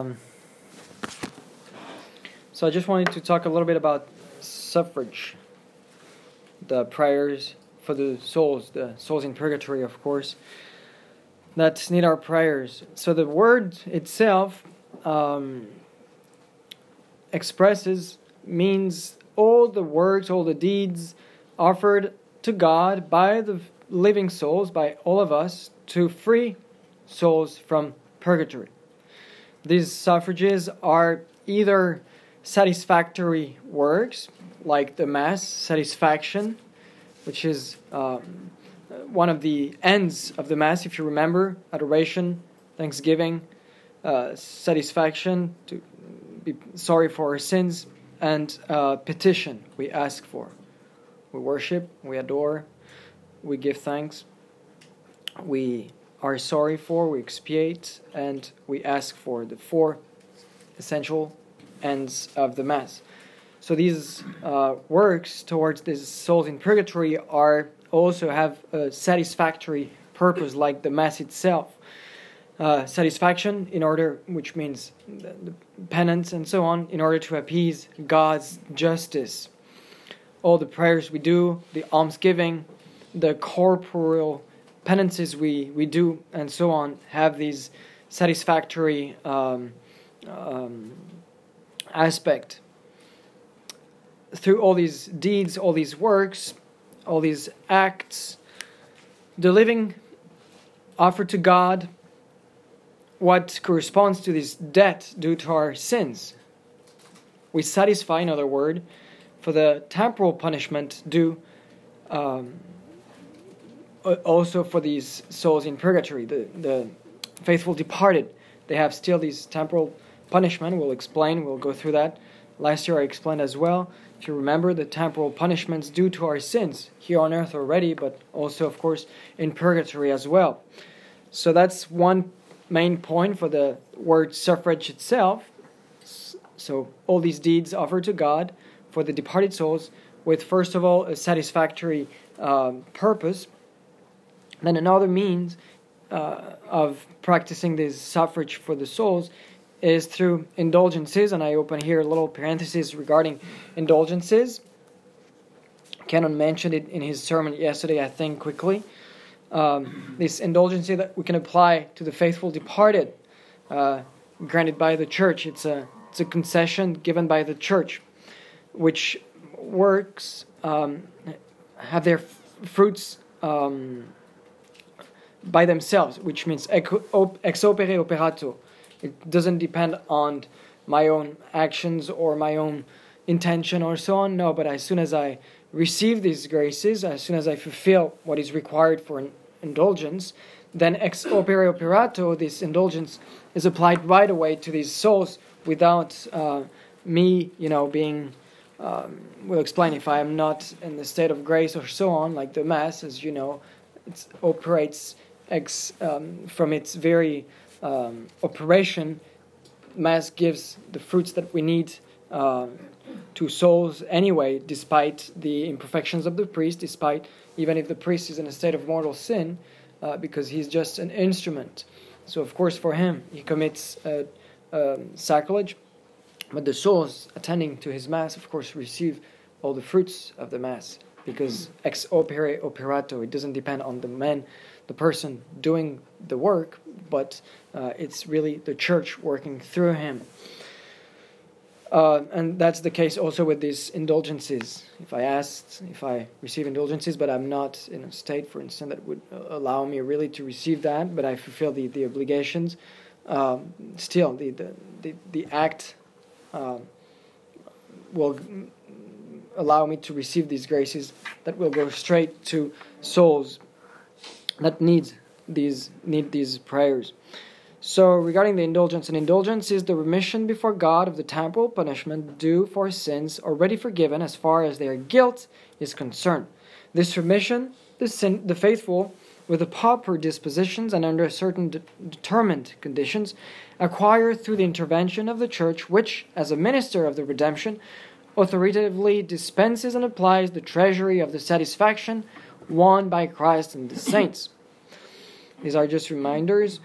Um, so I just wanted to talk a little bit about suffrage, the prayers for the souls, the souls in purgatory, of course, that need our prayers. So the word itself um, expresses, means all the works, all the deeds offered to God by the living souls, by all of us, to free souls from purgatory. These suffrages are either satisfactory works, like the Mass, satisfaction, which is um, one of the ends of the Mass, if you remember adoration, thanksgiving, uh, satisfaction, to be sorry for our sins, and uh, petition we ask for. We worship, we adore, we give thanks, we are sorry for, we expiate, and we ask for the four essential ends of the Mass. So these uh, works towards these souls in purgatory are also have a satisfactory purpose, like the Mass itself. Uh, satisfaction, in order, which means penance and so on, in order to appease God's justice. All the prayers we do, the almsgiving, the corporal penances we, we do and so on have these satisfactory um, um, aspect. Through all these deeds, all these works, all these acts, the living offer to God what corresponds to this debt due to our sins. We satisfy, in other words, for the temporal punishment due um, also for these souls in purgatory, the, the faithful departed, they have still these temporal punishment. We'll explain, we'll go through that. Last year I explained as well. If you remember, the temporal punishments due to our sins here on earth already, but also, of course, in purgatory as well. So that's one main point for the word suffrage itself. So all these deeds offered to God for the departed souls, with first of all a satisfactory um, purpose, then another means uh, of practicing this suffrage for the souls is through indulgences, and I open here a little parenthesis regarding indulgences. Canon mentioned it in his sermon yesterday, I think, quickly. Um, this indulgence that we can apply to the faithful departed, uh, granted by the church. It's a it's a concession given by the church, which works um, have their f- fruits um, by themselves, which means ex opere operato. It doesn't depend on my own actions or my own intention or so on. No, but as soon as I receive these graces, as soon as I fulfill what is required for an indulgence, then ex opere operato, this indulgence is applied right away to these souls without uh, me, you know, being. Um, we'll explain if I am not in the state of grace or so on, like the Mass, as you know, it operates ex, um, from its very um, operation, Mass gives the fruits that we need uh, to souls anyway, despite the imperfections of the priest, despite even if the priest is in a state of mortal sin, uh, because he's just an instrument. So, of course, for him, he commits a, sacrilege, but the souls attending to his Mass, of course, receive all the fruits of the Mass because ex opere operato, it doesn't depend on the man the person doing the work, but uh, it's really the church working through him. Uh, and that's the case also with these indulgences. If I asked, if I receive indulgences, but I'm not in a state, for instance, that would uh, allow me really to receive that, but I fulfill the, the obligations, um, still, the, the, the, the act uh, will allow me to receive these graces that will go straight to souls that needs these need these prayers. So regarding the indulgence, an indulgence is the remission before God of the temporal punishment due for sins already forgiven as far as their guilt is concerned. This remission, the, sin, the faithful, with the proper dispositions and under certain de- determined conditions, acquire through the intervention of the Church, which, as a minister of the redemption, authoritatively dispenses and applies the treasury of the satisfaction won by Christ and the saints. These are just reminders.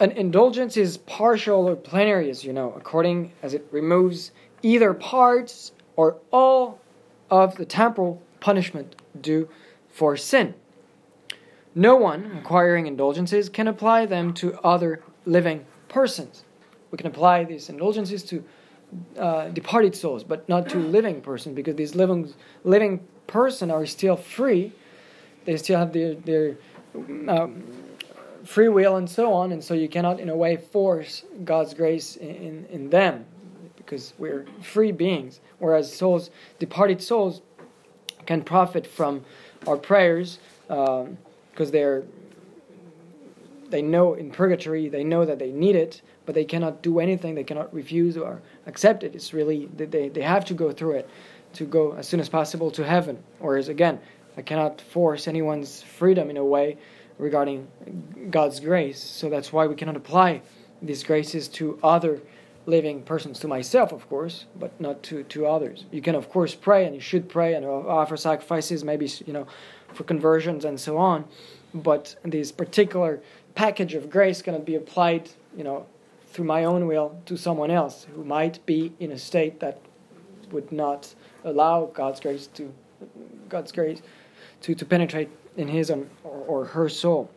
An indulgence is partial or plenary, as you know, according as it removes either parts or all of the temporal punishment due for sin. No one acquiring indulgences can apply them to other living persons. We can apply these indulgences to uh, departed souls, but not to living persons, because these living living person are still free. They still have their their um, free will and so on, and so you cannot, in a way, force God's grace in, in, them, because we're free beings. Whereas souls, departed souls, can profit from our prayers because um, they're they know in purgatory they know that they need it but they cannot do anything they cannot refuse or accept it it's really they, they have to go through it to go as soon as possible to heaven whereas again i cannot force anyone's freedom in a way regarding god's grace so that's why we cannot apply these graces to other living persons to myself, of course, but not to, to others. You can, of course, pray and you should pray and offer sacrifices, maybe, you know, for conversions and so on. But this particular package of grace cannot be applied, you know, through my own will to someone else who might be in a state that would not allow God's grace to God's grace to, to penetrate in his or, or her soul.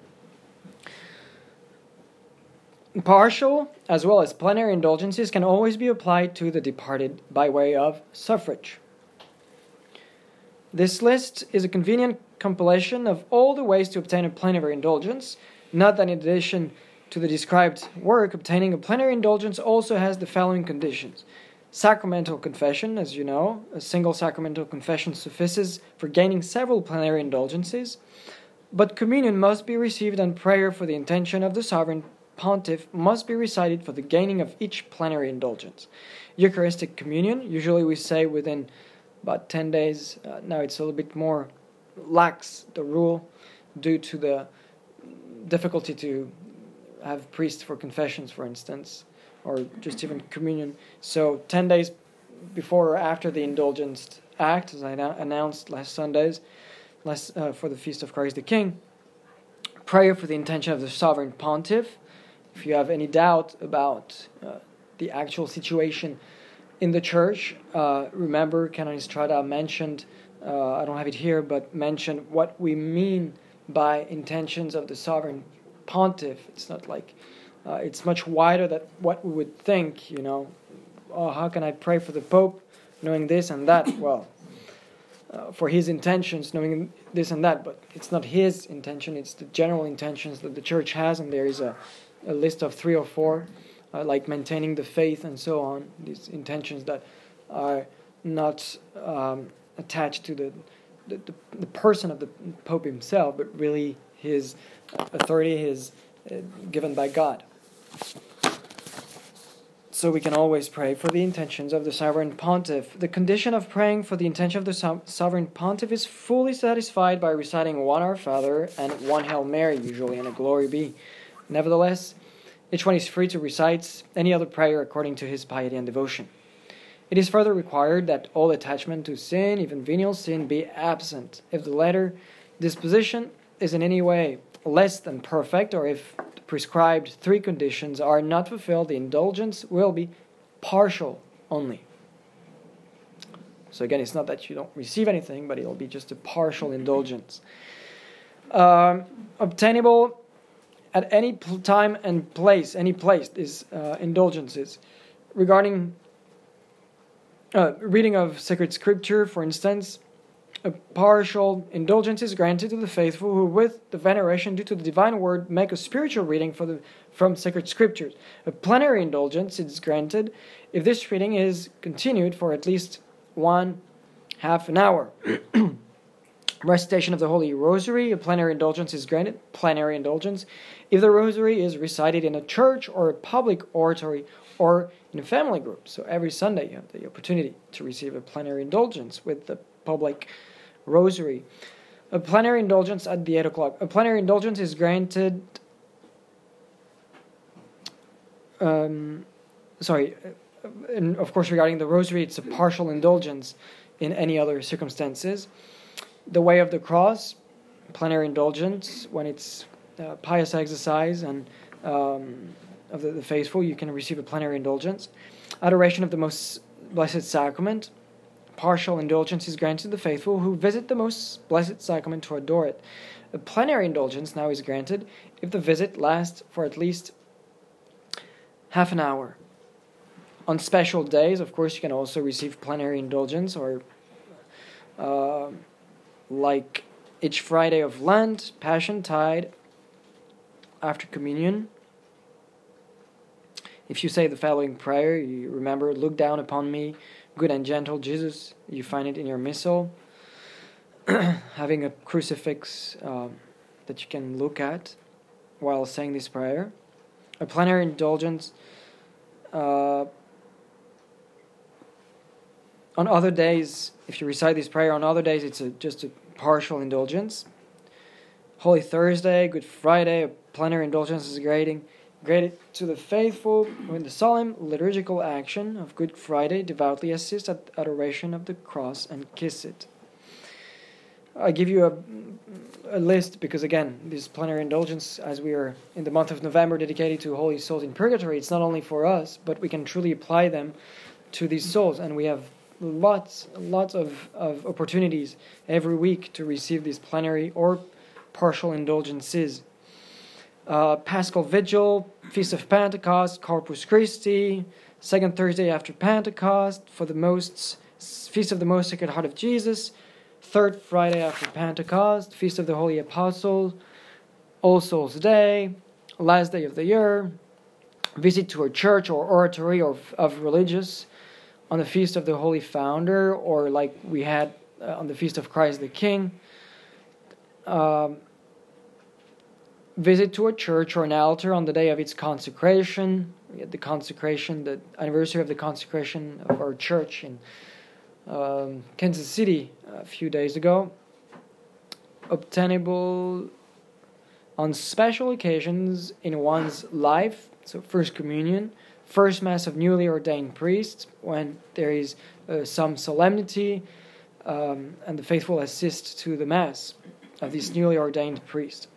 Partial as well as plenary indulgences can always be applied to the departed by way of suffrage. This list is a convenient compilation of all the ways to obtain a plenary indulgence. Not that in addition to the described work, obtaining a plenary indulgence also has the following conditions. Sacramental confession, as you know, a single sacramental confession suffices for gaining several plenary indulgences, but communion must be received and prayer for the intention of the sovereign pontiff must be recited for the gaining of each plenary indulgence. Eucharistic communion, usually we say within about 10 days. Uh, now it's a little bit more lax, the rule, due to the difficulty to have priests for confessions, for instance, or just even communion. So 10 days before or after the indulgence act, as I announced last Sundays, last, uh, for the Feast of Christ the King, prayer for the intention of the sovereign pontiff, if you have any doubt about uh, the actual situation in the church, uh, remember Canon Estrada mentioned, uh, I don't have it here, but mentioned what we mean by intentions of the sovereign pontiff. It's not like, uh, it's much wider than what we would think, you know. Oh, how can I pray for the Pope knowing this and that? Well, uh, for his intentions, knowing this and that, but it's not his intention, it's the general intentions that the church has, and there is a a list of three or four, uh, like maintaining the faith and so on, these intentions that are not um, attached to the, the, the, person of the Pope himself, but really his authority is uh, given by God. So we can always pray for the intentions of the sovereign pontiff. The condition of praying for the intention of the so- sovereign pontiff is fully satisfied by reciting one Our Father and one Hail Mary, usually, and a Glory Be. Nevertheless, each one is free to recite any other prayer according to his piety and devotion. It is further required that all attachment to sin, even venial sin, be absent. If the latter disposition is in any way less than perfect, or if the prescribed three conditions are not fulfilled, the indulgence will be partial only. So again, it's not that you don't receive anything, but it'll be just a partial indulgence. Um, obtainable at any time and place, any place, is uh, indulgences. Regarding uh, reading of sacred scripture, for instance, a partial indulgence is granted to the faithful who, with the veneration due to the divine word, make a spiritual reading the, from sacred scriptures. A plenary indulgence is granted if this reading is continued for at least one half an hour. Recitation of the Holy Rosary, a plenary indulgence is granted. Plenary indulgence if the rosary is recited in a church or a public oratory or in a family group. So every Sunday you have the opportunity to receive a plenary indulgence with the public rosary. A plenary indulgence at the 8 o'clock. A plenary indulgence is granted. Um, sorry, and of course, regarding the rosary, it's a partial indulgence in any other circumstances. The way of the cross, plenary indulgence when it's uh, pious exercise and um, of the, the faithful, you can receive a plenary indulgence. Adoration of the Most Blessed Sacrament. Partial indulgence is granted to the faithful who visit the Most Blessed Sacrament to adore it. A plenary indulgence now is granted if the visit lasts for at least half an hour. On special days, of course, you can also receive plenary indulgence or uh, like each Friday of Lent, Passion Tide, after communion. If you say the following prayer, you remember, Look down upon me, good and gentle Jesus. You find it in your missal. Having a crucifix um, that you can look at while saying this prayer. A plenary indulgence. Uh, on other days, if you recite this prayer on other days, it's a, just a partial indulgence. Holy Thursday, Good Friday, a plenary indulgence is grading, graded to the faithful when the solemn liturgical action of Good Friday devoutly assist at the adoration of the cross and kiss it. I give you a, a list because, again, this plenary indulgence, as we are in the month of November dedicated to holy souls in purgatory, it's not only for us, but we can truly apply them to these souls. And we have lots, lots of, of opportunities every week to receive these plenary or partial indulgences. Uh, Paschal Vigil, Feast of Pentecost, Corpus Christi, second Thursday after Pentecost for the most Feast of the Most Sacred Heart of Jesus, third Friday after Pentecost, Feast of the Holy Apostle, All Souls Day, last day of the year, visit to a church or oratory of, of religious, on the feast of the Holy Founder, or like we had uh, on the feast of Christ the King. Um, visit to a church or an altar on the day of its consecration. The consecration, the anniversary of the consecration of our church in um, Kansas City a few days ago. Obtainable on special occasions in one's life, so First Communion first Mass of newly ordained priests when there is uh, some solemnity um, and the faithful assist to the Mass of this newly ordained priest.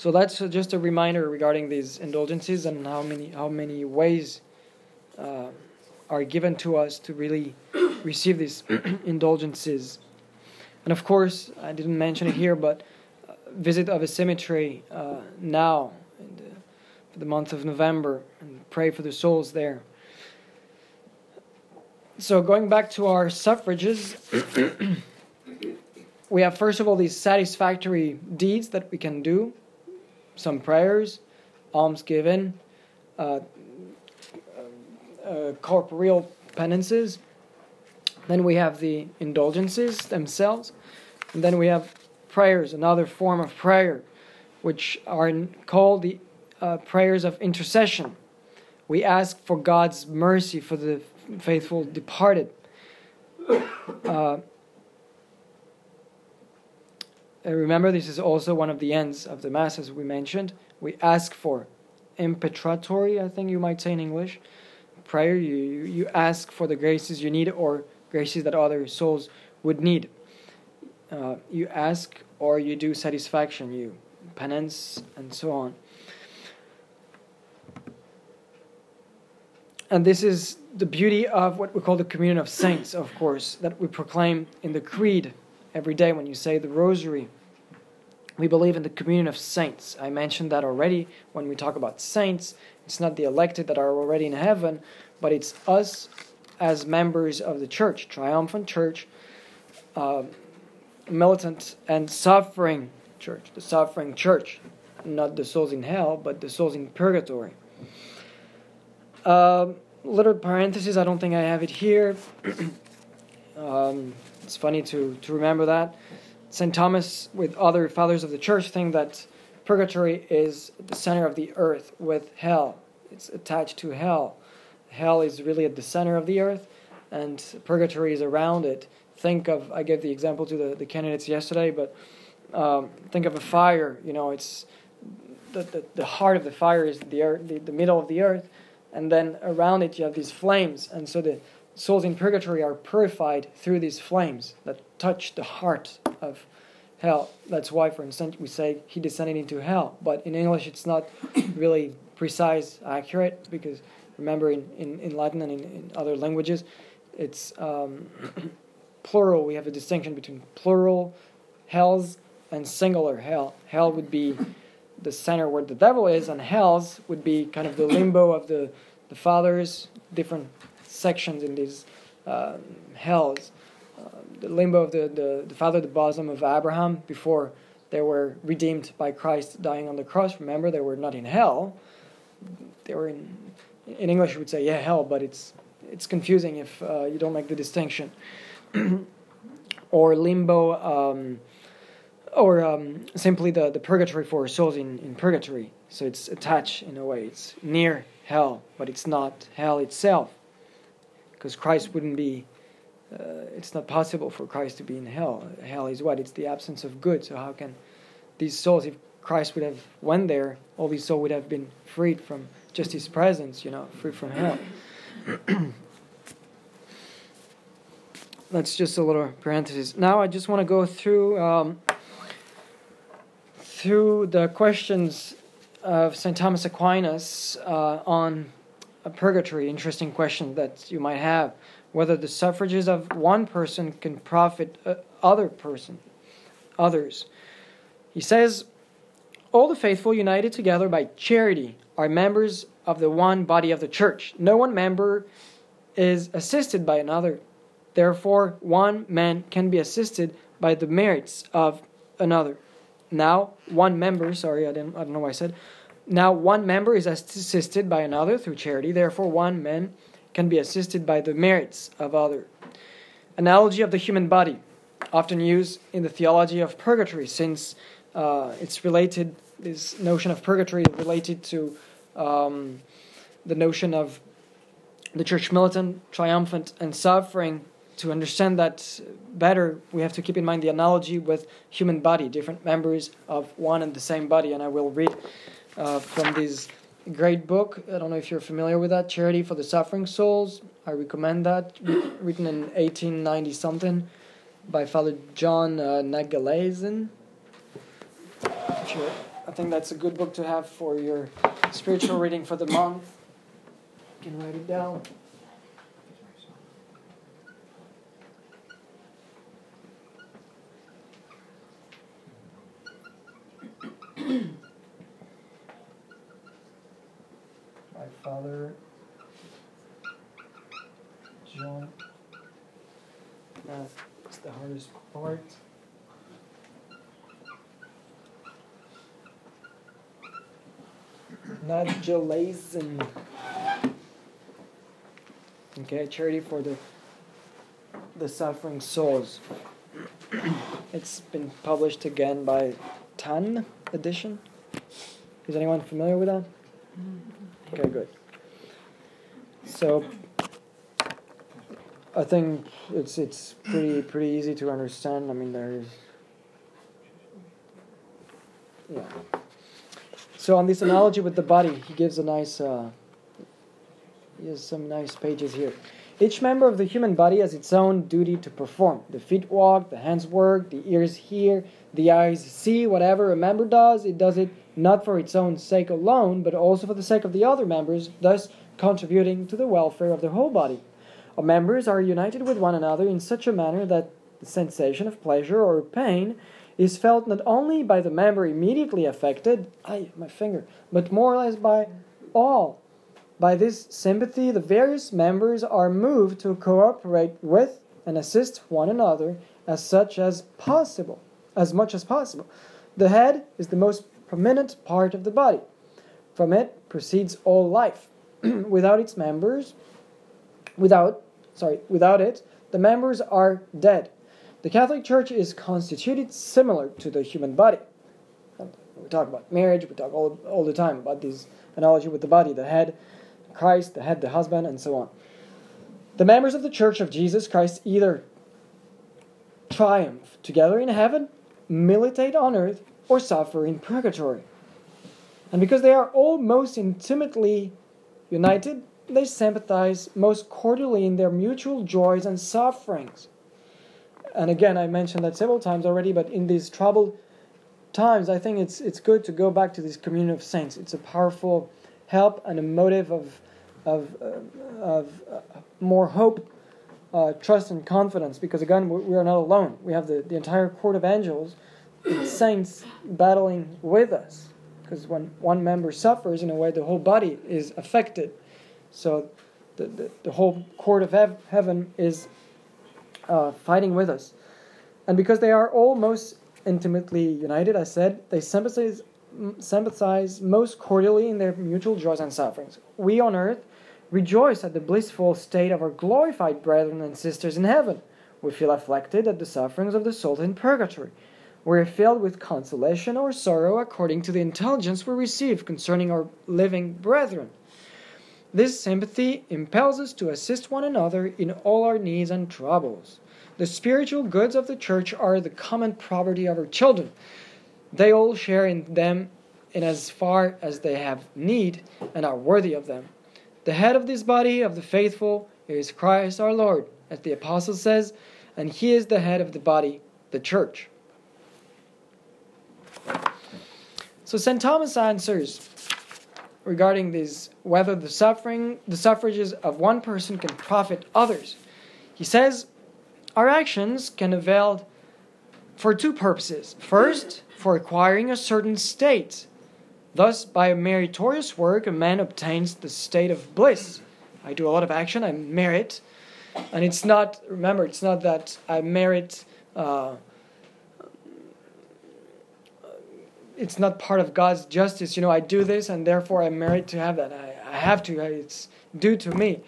So that's uh, just a reminder regarding these indulgences and how many how many ways uh, are given to us to really receive these indulgences. And of course, I didn't mention it here, but uh, visit of a cemetery uh, now for the month of November and pray for the souls there. So, going back to our suffrages, we have first of all these satisfactory deeds that we can do some prayers, alms given, uh, uh, corporeal penances. Then we have the indulgences themselves. And then we have prayers, another form of prayer, which are called the uh, prayers of intercession. We ask for God's mercy for the faithful departed. Uh, remember, this is also one of the ends of the Mass, as we mentioned. We ask for impetratory, I think you might say in English, prayer. You, you ask for the graces you need or graces that other souls would need. Uh, you ask or you do satisfaction, you penance, and so on. And this is the beauty of what we call the communion of saints, of course, that we proclaim in the creed every day when you say the rosary. We believe in the communion of saints. I mentioned that already when we talk about saints. It's not the elected that are already in heaven, but it's us as members of the church, triumphant church, uh, militant and suffering church, the suffering church, not the souls in hell, but the souls in purgatory. Um, little parenthesis, I don't think I have it here. um, it's funny to, to remember that. St. Thomas, with other fathers of the church, think that purgatory is the center of the earth with hell. It's attached to hell. Hell is really at the center of the earth, and purgatory is around it. Think of, I gave the example to the, the candidates yesterday, but um, think of a fire. You know, it's the, the, the heart of the fire is the, earth, the, the middle of the earth, and then around it you have these flames, and so the souls in purgatory are purified through these flames that touch the heart of hell. That's why, for instance, we say he descended into hell. But in English, it's not really precise, accurate, because remember, in, in, in Latin and in, in other languages, it's um, plural. We have a distinction between plural hells and singular hell. Hell would be the center where the devil is, and hells would be kind of the limbo of the, the fathers, different sections in these uh, hells. Uh, the limbo of the, the, the father, the bosom of Abraham, before they were redeemed by Christ dying on the cross. Remember, they were not in hell. They were in, in English, you would say, yeah, hell, but it's, it's confusing if uh, you don't make the distinction. or limbo. Um, or um, simply the, the purgatory for souls in, in purgatory. So it's attached in a way. It's near hell, but it's not hell itself. Because Christ wouldn't be, uh, it's not possible for Christ to be in hell. Hell is what? It's the absence of good. So how can these souls, if Christ would have went there, all these souls would have been freed from just his presence, you know, free from hell. That's just a little parenthesis. Now I just want to go through um, through the questions of St. Thomas Aquinas uh, on a purgatory, interesting question that you might have, whether the suffrages of one person can profit uh, other person, others. He says, all the faithful united together by charity are members of the one body of the church. No one member is assisted by another. Therefore, one man can be assisted by the merits of another. Now, one member, sorry, I, didn't, I don't know why I said, now one member is assisted by another through charity, therefore, one man can be assisted by the merits of other. Analogy of the human body, often used in the theology of purgatory, since uh, it's related, this notion of purgatory is related to um, the notion of the church militant, triumphant, and suffering to understand that better, we have to keep in mind the analogy with human body, different members of one and the same body. And I will read uh, from this great book. I don't know if you're familiar with that, Charity for the Suffering Souls. I recommend that, written in 1890 something by Father John uh, Nageleisen. I think that's a good book to have for your spiritual reading for the month. You can write it down. My father, John. That's the hardest part. Nageleisen. Okay, charity for the the suffering souls. it's been published again by Tan edition. Is anyone familiar with that? Mm-hmm. Okay, good. So I think it's it's pretty pretty easy to understand. I mean, there's yeah. So on this analogy with the body, he gives a nice. Uh, he has some nice pages here. Each member of the human body has its own duty to perform. The feet walk, the hands work, the ears hear, the eyes see. Whatever a member does, it does it not for its own sake alone, but also for the sake of the other members, thus contributing to the welfare of the whole body. Our members are united with one another in such a manner that the sensation of pleasure or pain is felt not only by the member immediately affected, ay, my finger, but more or less by all. By this sympathy, the various members are moved to cooperate with and assist one another as such as possible, as much as possible. The head is the most prominent part of the body. From it proceeds all life. without its members, without sorry, without it, the members are dead. The Catholic Church is constituted similar to the human body. We talk about marriage, we talk all, all the time about this analogy with the body, the head, Christ, the head, the husband, and so on. The members of the Church of Jesus Christ either triumph together in heaven, militate on earth, or suffer in purgatory. And because they are all most intimately united, they sympathize most cordially in their mutual joys and sufferings. and again, I mentioned that several times already, but in these troubled times, I think it's, it's good to go back to this communion of saints. It's a powerful help and a motive of, of, uh, of uh, more hope, uh, trust, and confidence because, again, we are not alone. We have the, the entire court of angels, saints battling with us. Because when one member suffers, in a way, the whole body is affected. So the, the, the whole court of hev- heaven is uh, fighting with us. And because they are all most intimately united, I said, they sympathize, sympathize most cordially in their mutual joys and sufferings. We on earth rejoice at the blissful state of our glorified brethren and sisters in heaven. We feel afflicted at the sufferings of the souls in purgatory. We are filled with consolation or sorrow according to the intelligence we receive concerning our living brethren. This sympathy impels us to assist one another in all our needs and troubles. The spiritual goods of the church are the common property of her children. They all share in them in as far as they have need and are worthy of them. The head of this body of the faithful is Christ our Lord, as the apostle says, and he is the head of the body, the church. So St. Thomas answers regarding this whether the suffering the suffrages of one person can profit others. He says our actions can avail for two purposes. First, for acquiring a certain state. Thus, by a meritorious work, a man obtains the state of bliss. I do a lot of action, I merit. And it's not, remember, it's not that I merit uh, it's not part of God's justice. You know, I do this and therefore I'm merit to have that. I, I have to. It's due to me.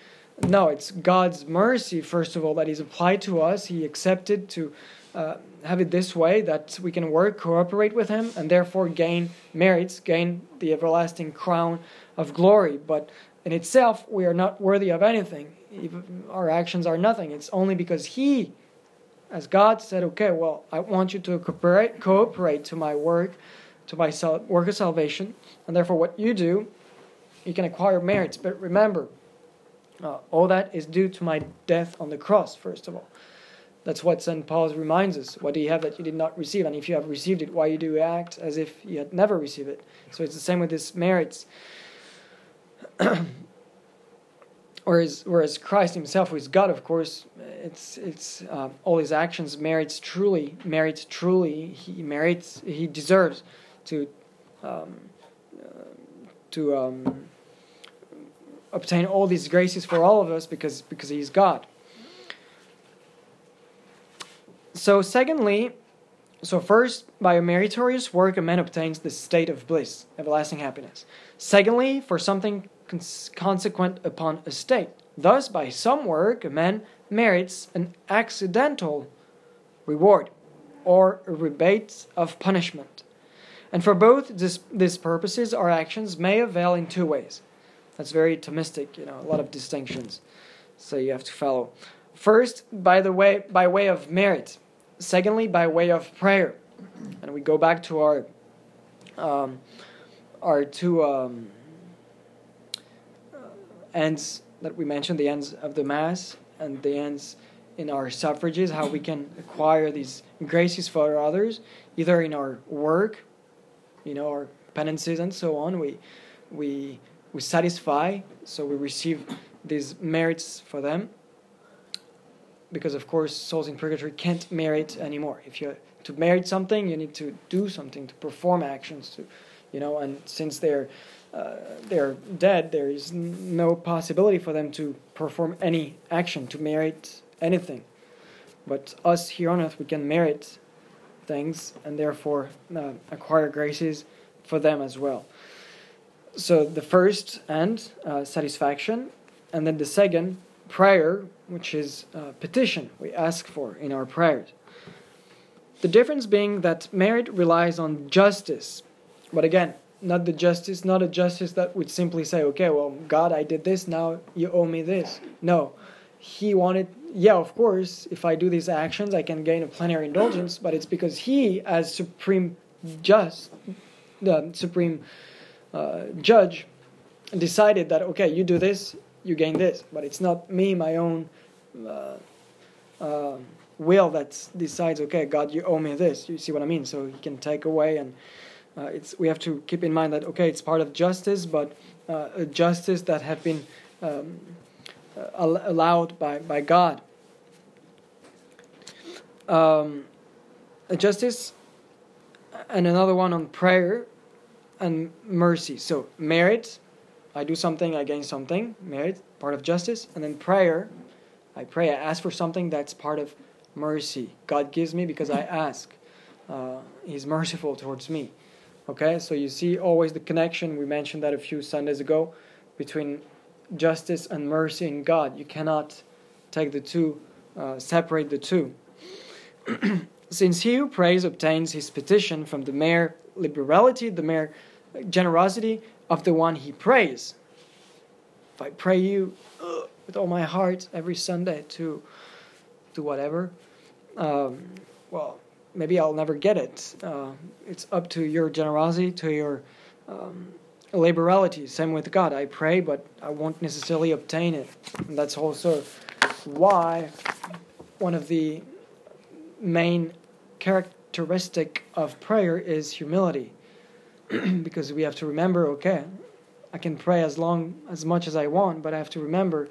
No, it's God's mercy, first of all, that He's applied to us. He accepted to uh, have it this way that we can work, cooperate with Him, and therefore gain merits, gain the everlasting crown of glory. But in itself, we are not worthy of anything. Our actions are nothing. It's only because He, as God said, okay, well, I want you to cooperate, cooperate to my work to my work of salvation, and therefore what you do, you can acquire merits. But remember, uh, all that is due to my death on the cross, first of all. That's what St. Paul reminds us. What do you have that you did not receive? And if you have received it, why do you act as if you had never received it? So it's the same with his merits. whereas, whereas Christ himself, who is God, of course, it's, it's uh, all his actions merits truly, merits truly, he merits, he deserves to um, uh, to um, obtain all these graces for all of us because because He's God. So, secondly, so first, by a meritorious work, a man obtains the state of bliss, everlasting happiness. Secondly, for something cons- consequent upon a state. Thus, by some work, a man merits an accidental reward or a rebate of punishment. And for both this, these purposes, our actions may avail in two ways. That's very Thomistic, you know, a lot of distinctions. So you have to follow. First, by the way, by way of merit. Secondly, by way of prayer. And we go back to our um, our two um, ends that we mentioned, the ends of the Mass and the ends in our suffrages, how we can acquire these graces for others, either in our work you know, our penances and so on. We, we, we satisfy, so we receive these merits for them. Because of course, souls in purgatory can't merit anymore. If you to merit something, you need to do something to perform actions to, you know. And since they're uh, they're dead, there is no possibility for them to perform any action to merit anything. But us here on earth, we can merit things and therefore uh, acquire graces for them as well. So the first and uh, satisfaction, and then the second prayer, which is uh, petition we ask for in our prayers. The difference being that merit relies on justice, but again, not the justice, not a justice that would simply say, okay, well, God, I did this, now you owe me this. No, He wanted yeah, of course, if I do these actions, I can gain a plenary indulgence, but it's because he, as supreme just, the supreme uh, judge, decided that okay, you do this, you gain this, but it's not me, my own uh, uh, will that decides, okay, God, you owe me this. You see what I mean? So He can take away, and uh, it's we have to keep in mind that okay, it's part of justice, but uh, a justice that have been um, allowed by by God. Um, justice, and another one on prayer and mercy. So merit, I do something, I gain something. Merit, part of justice, and then prayer. I pray, I ask for something that's part of mercy. God gives me because I ask. Uh, he's merciful towards me. Okay, so you see always the connection. We mentioned that a few Sundays ago between justice and mercy in God. You cannot take the two, uh, separate the two. Since he who prays obtains his petition from the mere liberality, the mere generosity of the one he prays. If I pray you uh, with all my heart every Sunday to do whatever, um, well, maybe I'll never get it. Uh, it's up to your generosity, to your um, liberality. Same with God. I pray, but I won't necessarily obtain it. And that's also why one of the main characteristic of prayer is humility. because we have to remember, okay, I can pray as long as much as I want, but I have to remember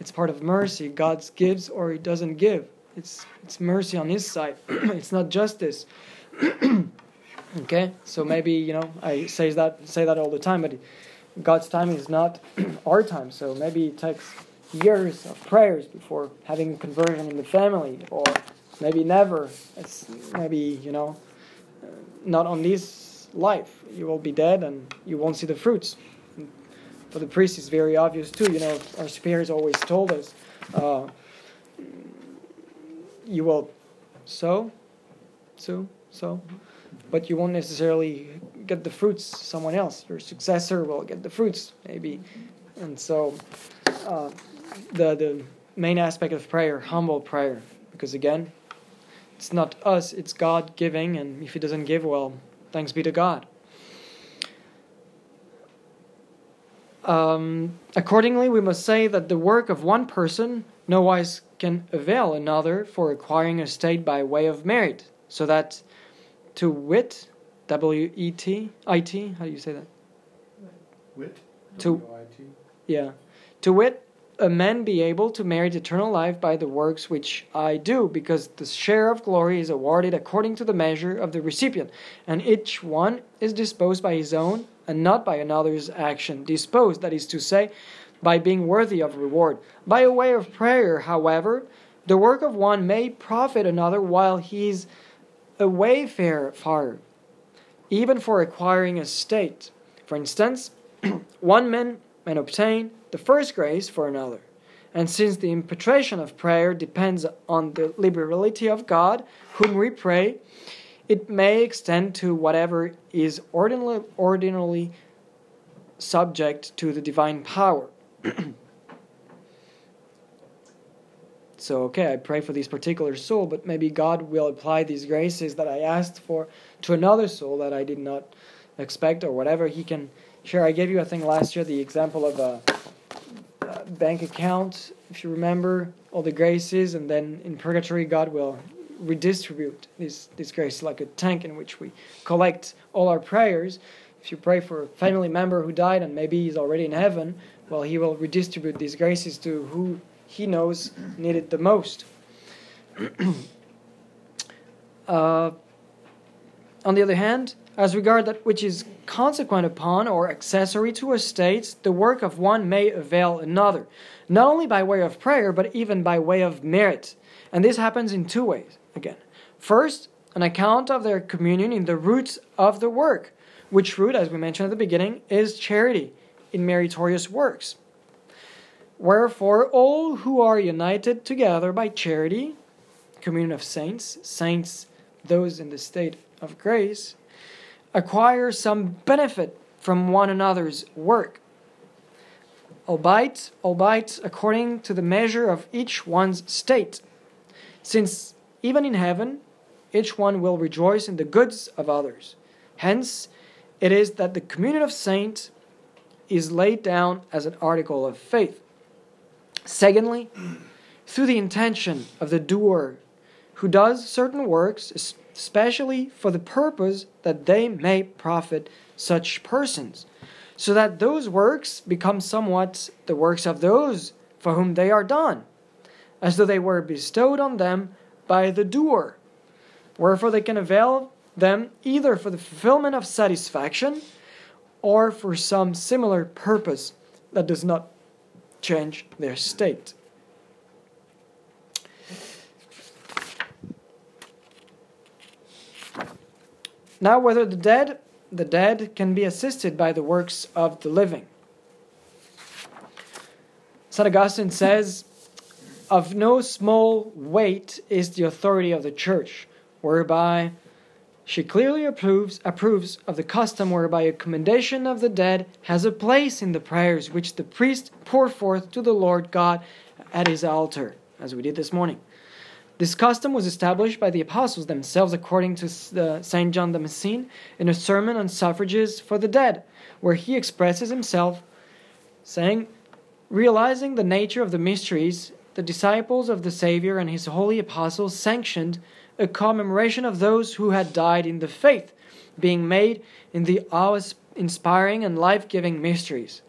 it's part of mercy. God gives or he doesn't give. It's it's mercy on his side. it's not justice. okay? So maybe, you know, I say that say that all the time, but God's time is not our time. So maybe it takes years of prayers before having conversion in the family or maybe never. It's maybe, you know, not on this life. You will be dead and you won't see the fruits. For the priest, it's very obvious too. You know, our superiors always told us, uh, you will sow, sow, sow, but you won't necessarily get the fruits. Someone else, your successor, will get the fruits, maybe. And so, uh, the the main aspect of prayer, humble prayer, because again, it's not us; it's God giving, and if He doesn't give, well, thanks be to God. Um, accordingly, we must say that the work of one person no wise can avail another for acquiring a state by way of merit, so that to wit, W E T, I T, how do you say that? Wit? To, W-I-T. yeah. To wit, a man be able to merit eternal life by the works which I do, because the share of glory is awarded according to the measure of the recipient, and each one is disposed by his own and not by another's action. Disposed, that is to say, by being worthy of reward. By a way of prayer, however, the work of one may profit another while he is a wayfarer, far, even for acquiring a state. For instance, one man may obtain the first grace for another. And since the impetration of prayer depends on the liberality of God, whom we pray, it may extend to whatever is ordinarily subject to the divine power. so, okay, I pray for this particular soul, but maybe God will apply these graces that I asked for to another soul that I did not expect or whatever. He can share. I gave you, I think, last year the example of a, a bank account, if you remember, all the graces, and then in purgatory, God will redistribute this, this grace like a tank in which we collect all our prayers. If you pray for a family member who died and maybe he's already in heaven, well, he will redistribute these graces to who he knows needed the most. uh, on the other hand, as regard that which is consequent upon or accessory to a state, the work of one may avail another, not only by way of prayer, but even by way of merit. And this happens in two ways again. First, an account of their communion in the roots of the work, which root, as we mentioned at the beginning, is charity in meritorious works. Wherefore, all who are united together by charity, communion of saints, saints, those in the state of grace, acquire some benefit from one another's work, albeit, albeit according to the measure of each one's state, since even in heaven each one will rejoice in the goods of others. Hence, it is that the communion of saints is laid down as an article of faith. Secondly, through the intention of the doer, who does certain works, especially for the purpose that they may profit such persons, so that those works become somewhat the works of those for whom they are done, as though they were bestowed on them by the doer. Wherefore they can avail them either for the fulfillment of satisfaction or for some similar purpose that does not change their state. Now, whether the dead, the dead can be assisted by the works of the living. St. Augustine says, Of no small weight is the authority of the church, whereby she clearly approves, approves of the custom whereby a commendation of the dead has a place in the prayers which the priest pour forth to the Lord God at his altar, as we did this morning. This custom was established by the apostles themselves according to uh, St. John the Damascene in a sermon on suffrages for the dead, where he expresses himself saying, Realizing the nature of the mysteries, the disciples of the Savior and his holy apostles sanctioned a commemoration of those who had died in the faith, being made in the awe inspiring and life giving mysteries.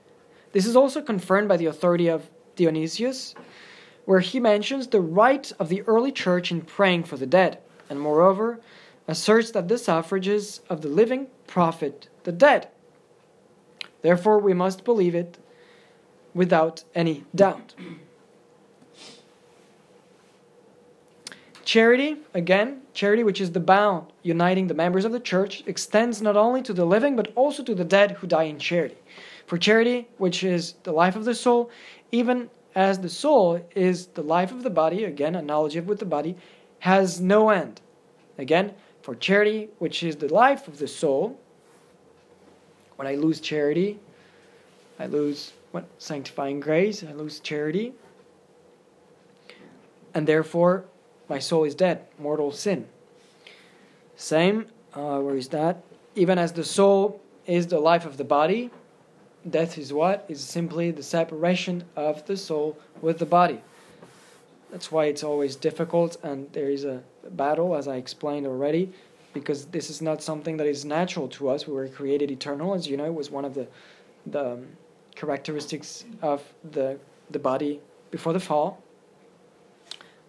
This is also confirmed by the authority of Dionysius, where he mentions the rite of the early church in praying for the dead, and moreover, asserts that the suffrages of the living profit the dead. Therefore, we must believe it without any doubt. Charity, again, charity, which is the bond uniting the members of the church, extends not only to the living but also to the dead who die in charity. For charity, which is the life of the soul, even as the soul is the life of the body, again, analogy with the body, has no end. Again, for charity, which is the life of the soul, when I lose charity, I lose what? Sanctifying grace, I lose charity. And therefore, my soul is dead, mortal sin. Same, uh, where is that? Even as the soul is the life of the body, death is what? Is simply the separation of the soul with the body. That's why it's always difficult and there is a battle, as I explained already, because this is not something that is natural to us. We were created eternal, as you know, it was one of the, the um, characteristics of the, the body before the fall.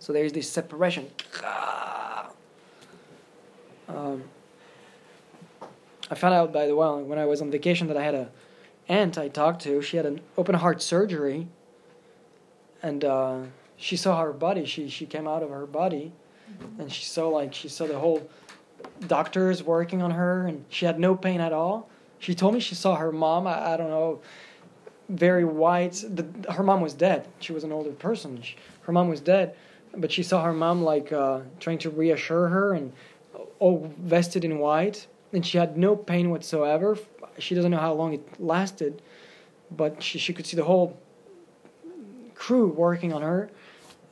So there is this separation. Um, I found out, by the way, when I was on vacation, that I had a aunt I talked to. She had an open heart surgery, and uh, she saw her body. She she came out of her body, mm-hmm. and she saw like she saw the whole doctors working on her, and she had no pain at all. She told me she saw her mom. I, I don't know, very white. The, her mom was dead. She was an older person. She, her mom was dead, but she saw her mom like uh, trying to reassure her and all vested in white. And she had no pain whatsoever. She doesn't know how long it lasted but she, she could see the whole crew working on her.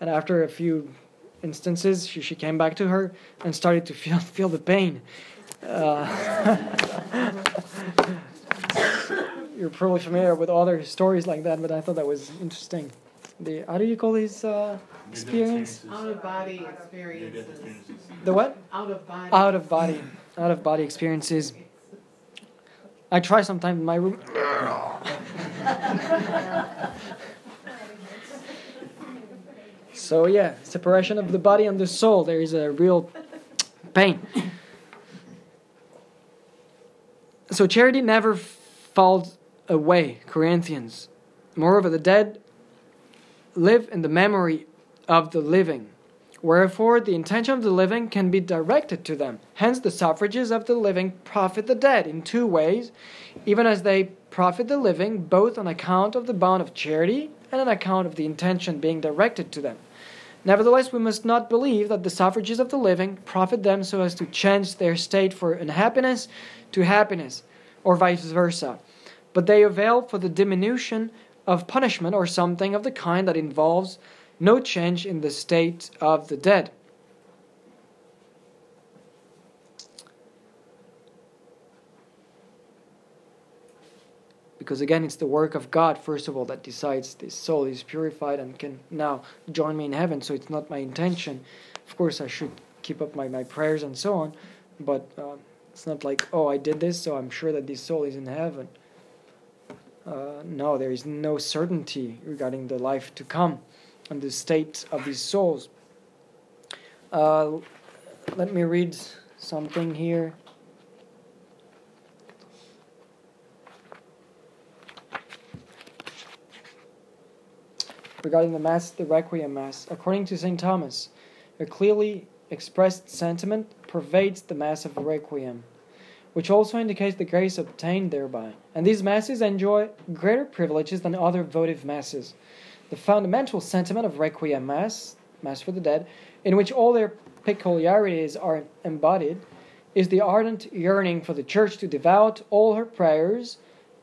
And after a few instances she, she came back to her and started to feel feel the pain. Uh, you're probably familiar with other stories like that but i thought that was interesting the how do you call these uh, experience? Out of body experiences. The what? Out of body. Out of body. Out of body experiences. I try sometimes in my room. so yeah, separation of the body and the soul. There is a real pain. So charity never falls away, Corinthians. Moreover, the dead live in the memory of the living. Wherefore, the intention of the living can be directed to them. Hence, the suffrages of the living profit the dead in two ways, even as they profit the living, both on account of the bond of charity and on account of the intention being directed to them. Nevertheless, we must not believe that the suffrages of the living profit them so as to change their state for unhappiness to happiness, or vice versa, but they avail for the diminution of punishment or something of the kind that involves no change in the state of the dead. because again it's the work of God first of all that decides this soul is purified and can now join me in heaven. So it's not my intention. Of course I should keep up my, my prayers and so on but uh, it's not like oh I did this so I'm sure that this soul is in heaven uh, no there is no certainty regarding the life to come and the state of these souls uh, let me read something here regarding the Mass, the Requiem Mass. According to St. Thomas, a clearly expressed sentiment pervades the Mass of the Requiem, which also indicates the grace obtained thereby. And these Masses enjoy greater privileges than other votive Masses. The fundamental sentiment of Requiem Mass, Mass for the Dead, in which all their peculiarities are embodied, is the ardent yearning for the Church to devout all her prayers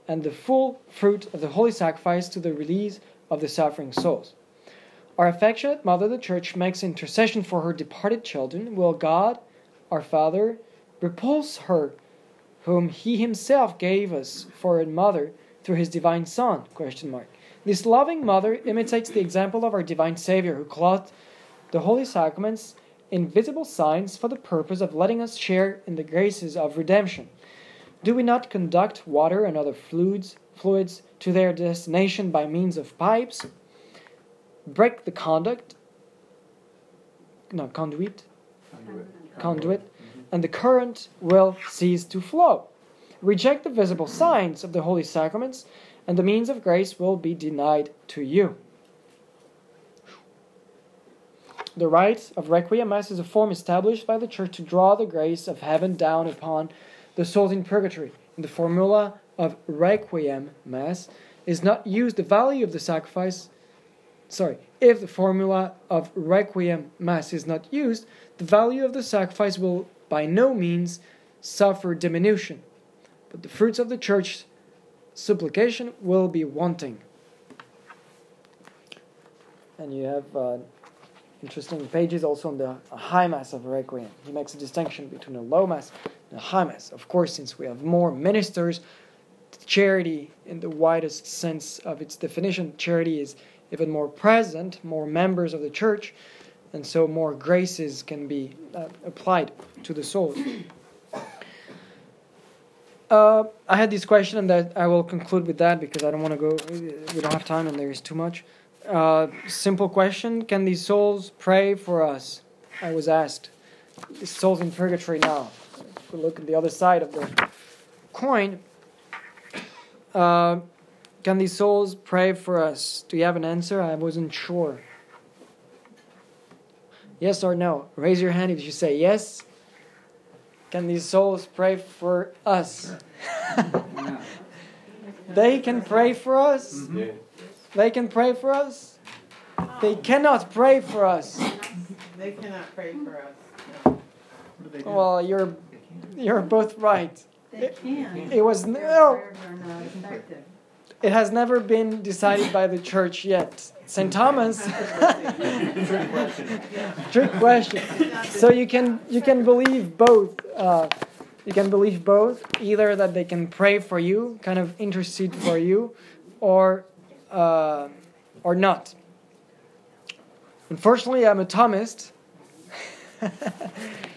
and the full fruit of the holy sacrifice to the release of the suffering souls. Our affectionate Mother, the Church, makes intercession for her departed children. Will God, our Father, repulse her, whom He Himself gave us for a mother through His divine Son? Question mark. This loving Mother imitates the example of our divine Savior, who clothed the holy sacraments in visible signs for the purpose of letting us share in the graces of redemption. Do we not conduct water and other fluids, fluids to their destination by means of pipes, break the conduct, no, conduit, conduit, conduit and the current will cease to flow. Reject the visible signs of the holy sacraments, and the means of grace will be denied to you. The rite of Requiem Mass is a form established by the Church to draw the grace of heaven down upon the souls in purgatory. In the formula of Requiem Mass is not used, the value of the sacrifice, sorry, if the formula of Requiem Mass is not used, the value of the sacrifice will by no means suffer diminution, but the fruits of the church's supplication will be wanting. And you have uh, interesting pages also on the high mass of Requiem. He makes a distinction between a low mass and a high mass. Of course, since we have more ministers, charity in the widest sense of its definition, charity is even more present, more members of the church, and so more graces can be uh, applied to the soul. Uh, I had this question, and that I will conclude with that because I don't want to go. We don't have time, and there is too much. Uh, simple question: Can these souls pray for us? I was asked. The souls in purgatory now. If we look at the other side of the coin, uh, can these souls pray for us? Do you have an answer? I wasn't sure. Yes or no? Raise your hand if you say yes. Can these souls pray for us? they can pray for us. Mm-hmm. They can pray for us. They cannot pray for us. They cannot pray for us. Well, you're you're both right. They can. It was no. prayers are not effective. It has never been decided by the church yet. St. Thomas. Trick question. So you can you can believe both. Uh, you can believe both. Either that they can pray for you, kind of intercede for you, or uh, or not. Unfortunately, I'm a Thomist.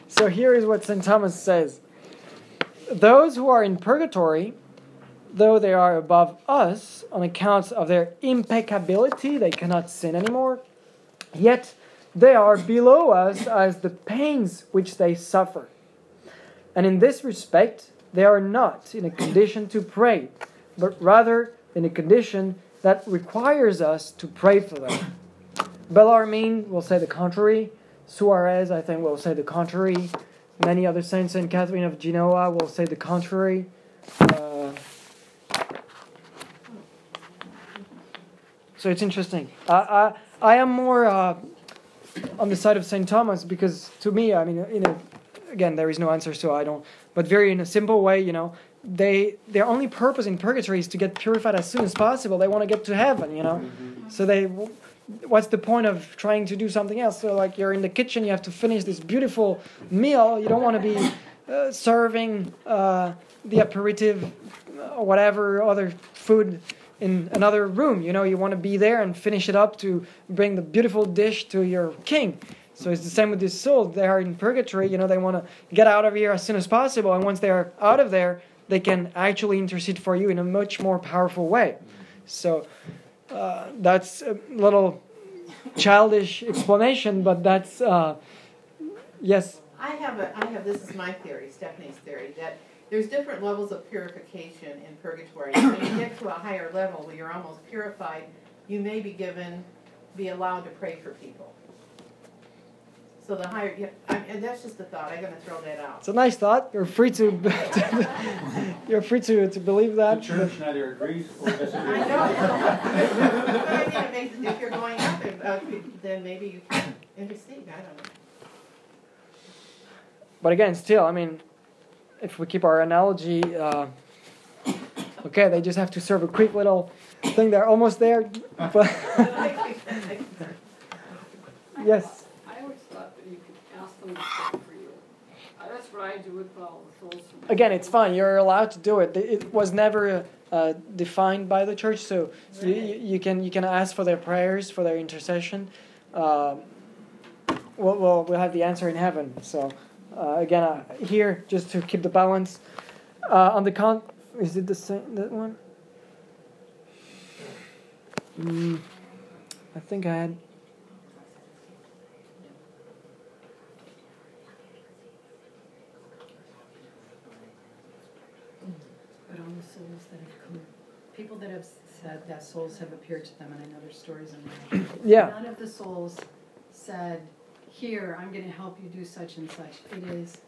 so here is what St. Thomas says Those who are in purgatory, though they are above us on account of their impeccability, they cannot sin anymore, yet they are below us as the pains which they suffer. And in this respect, they are not in a condition to pray, but rather in a condition that requires us to pray for them. Bellarmine will say the contrary. Suarez, I think, will say the contrary. Many other saints, Saint Catherine of Genoa, will say the contrary. Uh, so it's interesting. I, I, I am more uh, on the side of Saint Thomas because, to me, I mean, in a, again, there is no answer, so I don't. But very in a simple way, you know, they their only purpose in purgatory is to get purified as soon as possible. They want to get to heaven, you know. So they what's the point of trying to do something else? So like you're in the kitchen, you have to finish this beautiful meal. You don't want to be uh, serving uh, the aperitif or whatever other food in another room. You know, you want to be there and finish it up to bring the beautiful dish to your king. So it's the same with these souls. They are in purgatory. You know, they want to get out of here as soon as possible. And once they are out of there, they can actually intercede for you in a much more powerful way. So uh, that's a little childish explanation, but that's uh, yes. I have a, I have, this is my theory, Stephanie's theory, that there's different levels of purification in purgatory. When you get to a higher level where you're almost purified, you may be given, be allowed to pray for people. So the higher, yeah, I, and that's just a thought. I'm going to throw that out. It's a nice thought. You're free to you're free to, to believe that. The church neither agrees or disagrees. I know. but I mean, it makes, if you're going up, uh, then maybe you can intercede. I don't know. But again, still, I mean, if we keep our analogy, uh, okay, they just have to serve a quick little thing. They're almost there, but yes. I always thought that you could ask them to pray for you. Uh, That's what I do with all souls. Again, it's fine. You're allowed to do it. It was never uh, defined by the church, so you, you, you can you can ask for their prayers, for their intercession. Um, we'll, we'll we'll have the answer in heaven. So uh, again, uh, here just to keep the balance. Uh, on the con, is it the same that one? Mm, I think I had. But all the souls that have come, people that have said that souls have appeared to them, and I know there's stories in there. Yeah. None of the souls said, here, I'm gonna help you do such and such. It is,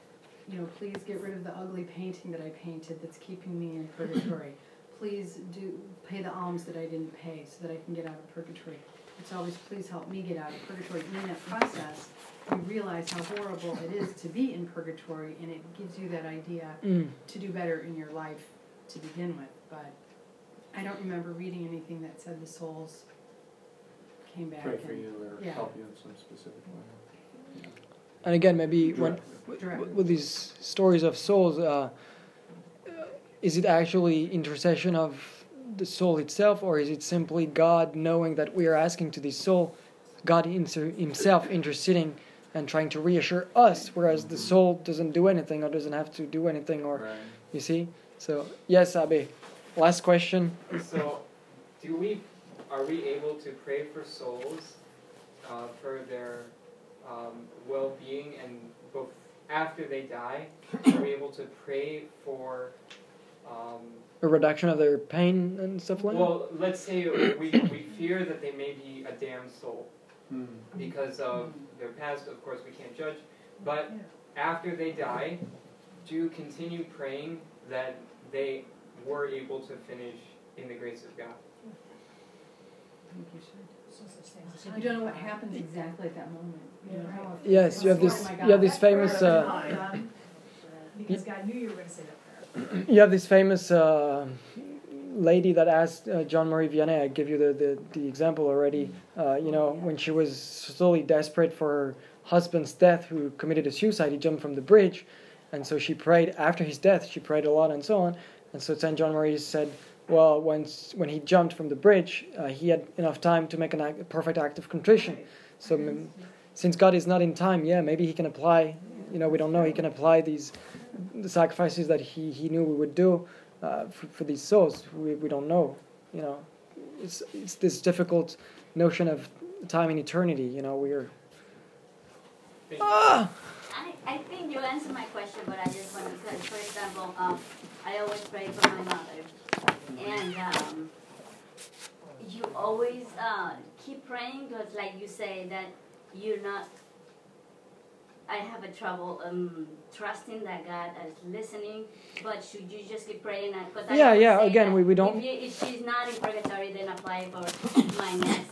you know, please get rid of the ugly painting that I painted that's keeping me in purgatory. Please do, pay the alms that I didn't pay so that I can get out of purgatory. It's always, please help me get out of purgatory. And in that process, you realize how horrible it is to be in purgatory, and it gives you that idea Mm. to do better in your life to begin with. But I don't remember reading anything that said the souls came back. Pray for and- you or Yeah. help you in some specific way. And again, maybe when Direct. with, with these stories of souls, uh, is it actually intercession of the soul itself, or is it simply God knowing that we are asking to this soul, God inter- Himself interceding and trying to reassure us, whereas the soul doesn't do anything or doesn't have to do anything, or Right. you see? So yes, Abe. Last question. So, do we, are we able to pray for souls, uh, for their, um, well-being and both after they die? Are we able to pray for, um, A reduction of their pain and stuff like that. well, let's say we, we fear that they may be a damned soul Hmm. because of their past, of course we can't judge, but after they die, do continue praying that they were able to finish in the grace of God? I think you should. You don't know what happens exactly at that moment. You know how Yes, you have Oh this. my You have this famous. Uh, Because God knew you were going to say that prayer. You have this famous uh, lady that asked uh, John Marie Vianney. I give you the, the, the example already. Uh, you know, when she was slowly desperate for her husband's death, who committed a suicide, he jumped from the bridge, and so she prayed after his death. She prayed a lot and so on. And so Saint John Marie said, well, once when he jumped from the bridge, uh, he had enough time to make act, a perfect act of contrition. So m- since God is not in time, yeah, maybe he can apply. You know, we don't know. He can apply these the sacrifices that he, he knew we would do uh, for, for these souls. We, we don't know. You know, it's it's this difficult notion of time and eternity. You know, we're ah I, I think you answered my question, but I just want to, for example, um, I always pray for my mother. And um, you always uh, keep praying because, like you say, that you're not. I have a trouble um, trusting that God is listening, but should you just keep praying? 'cause I Yeah, yeah, again, we- we don't- If, you, if she's not in purgatory, then apply for my next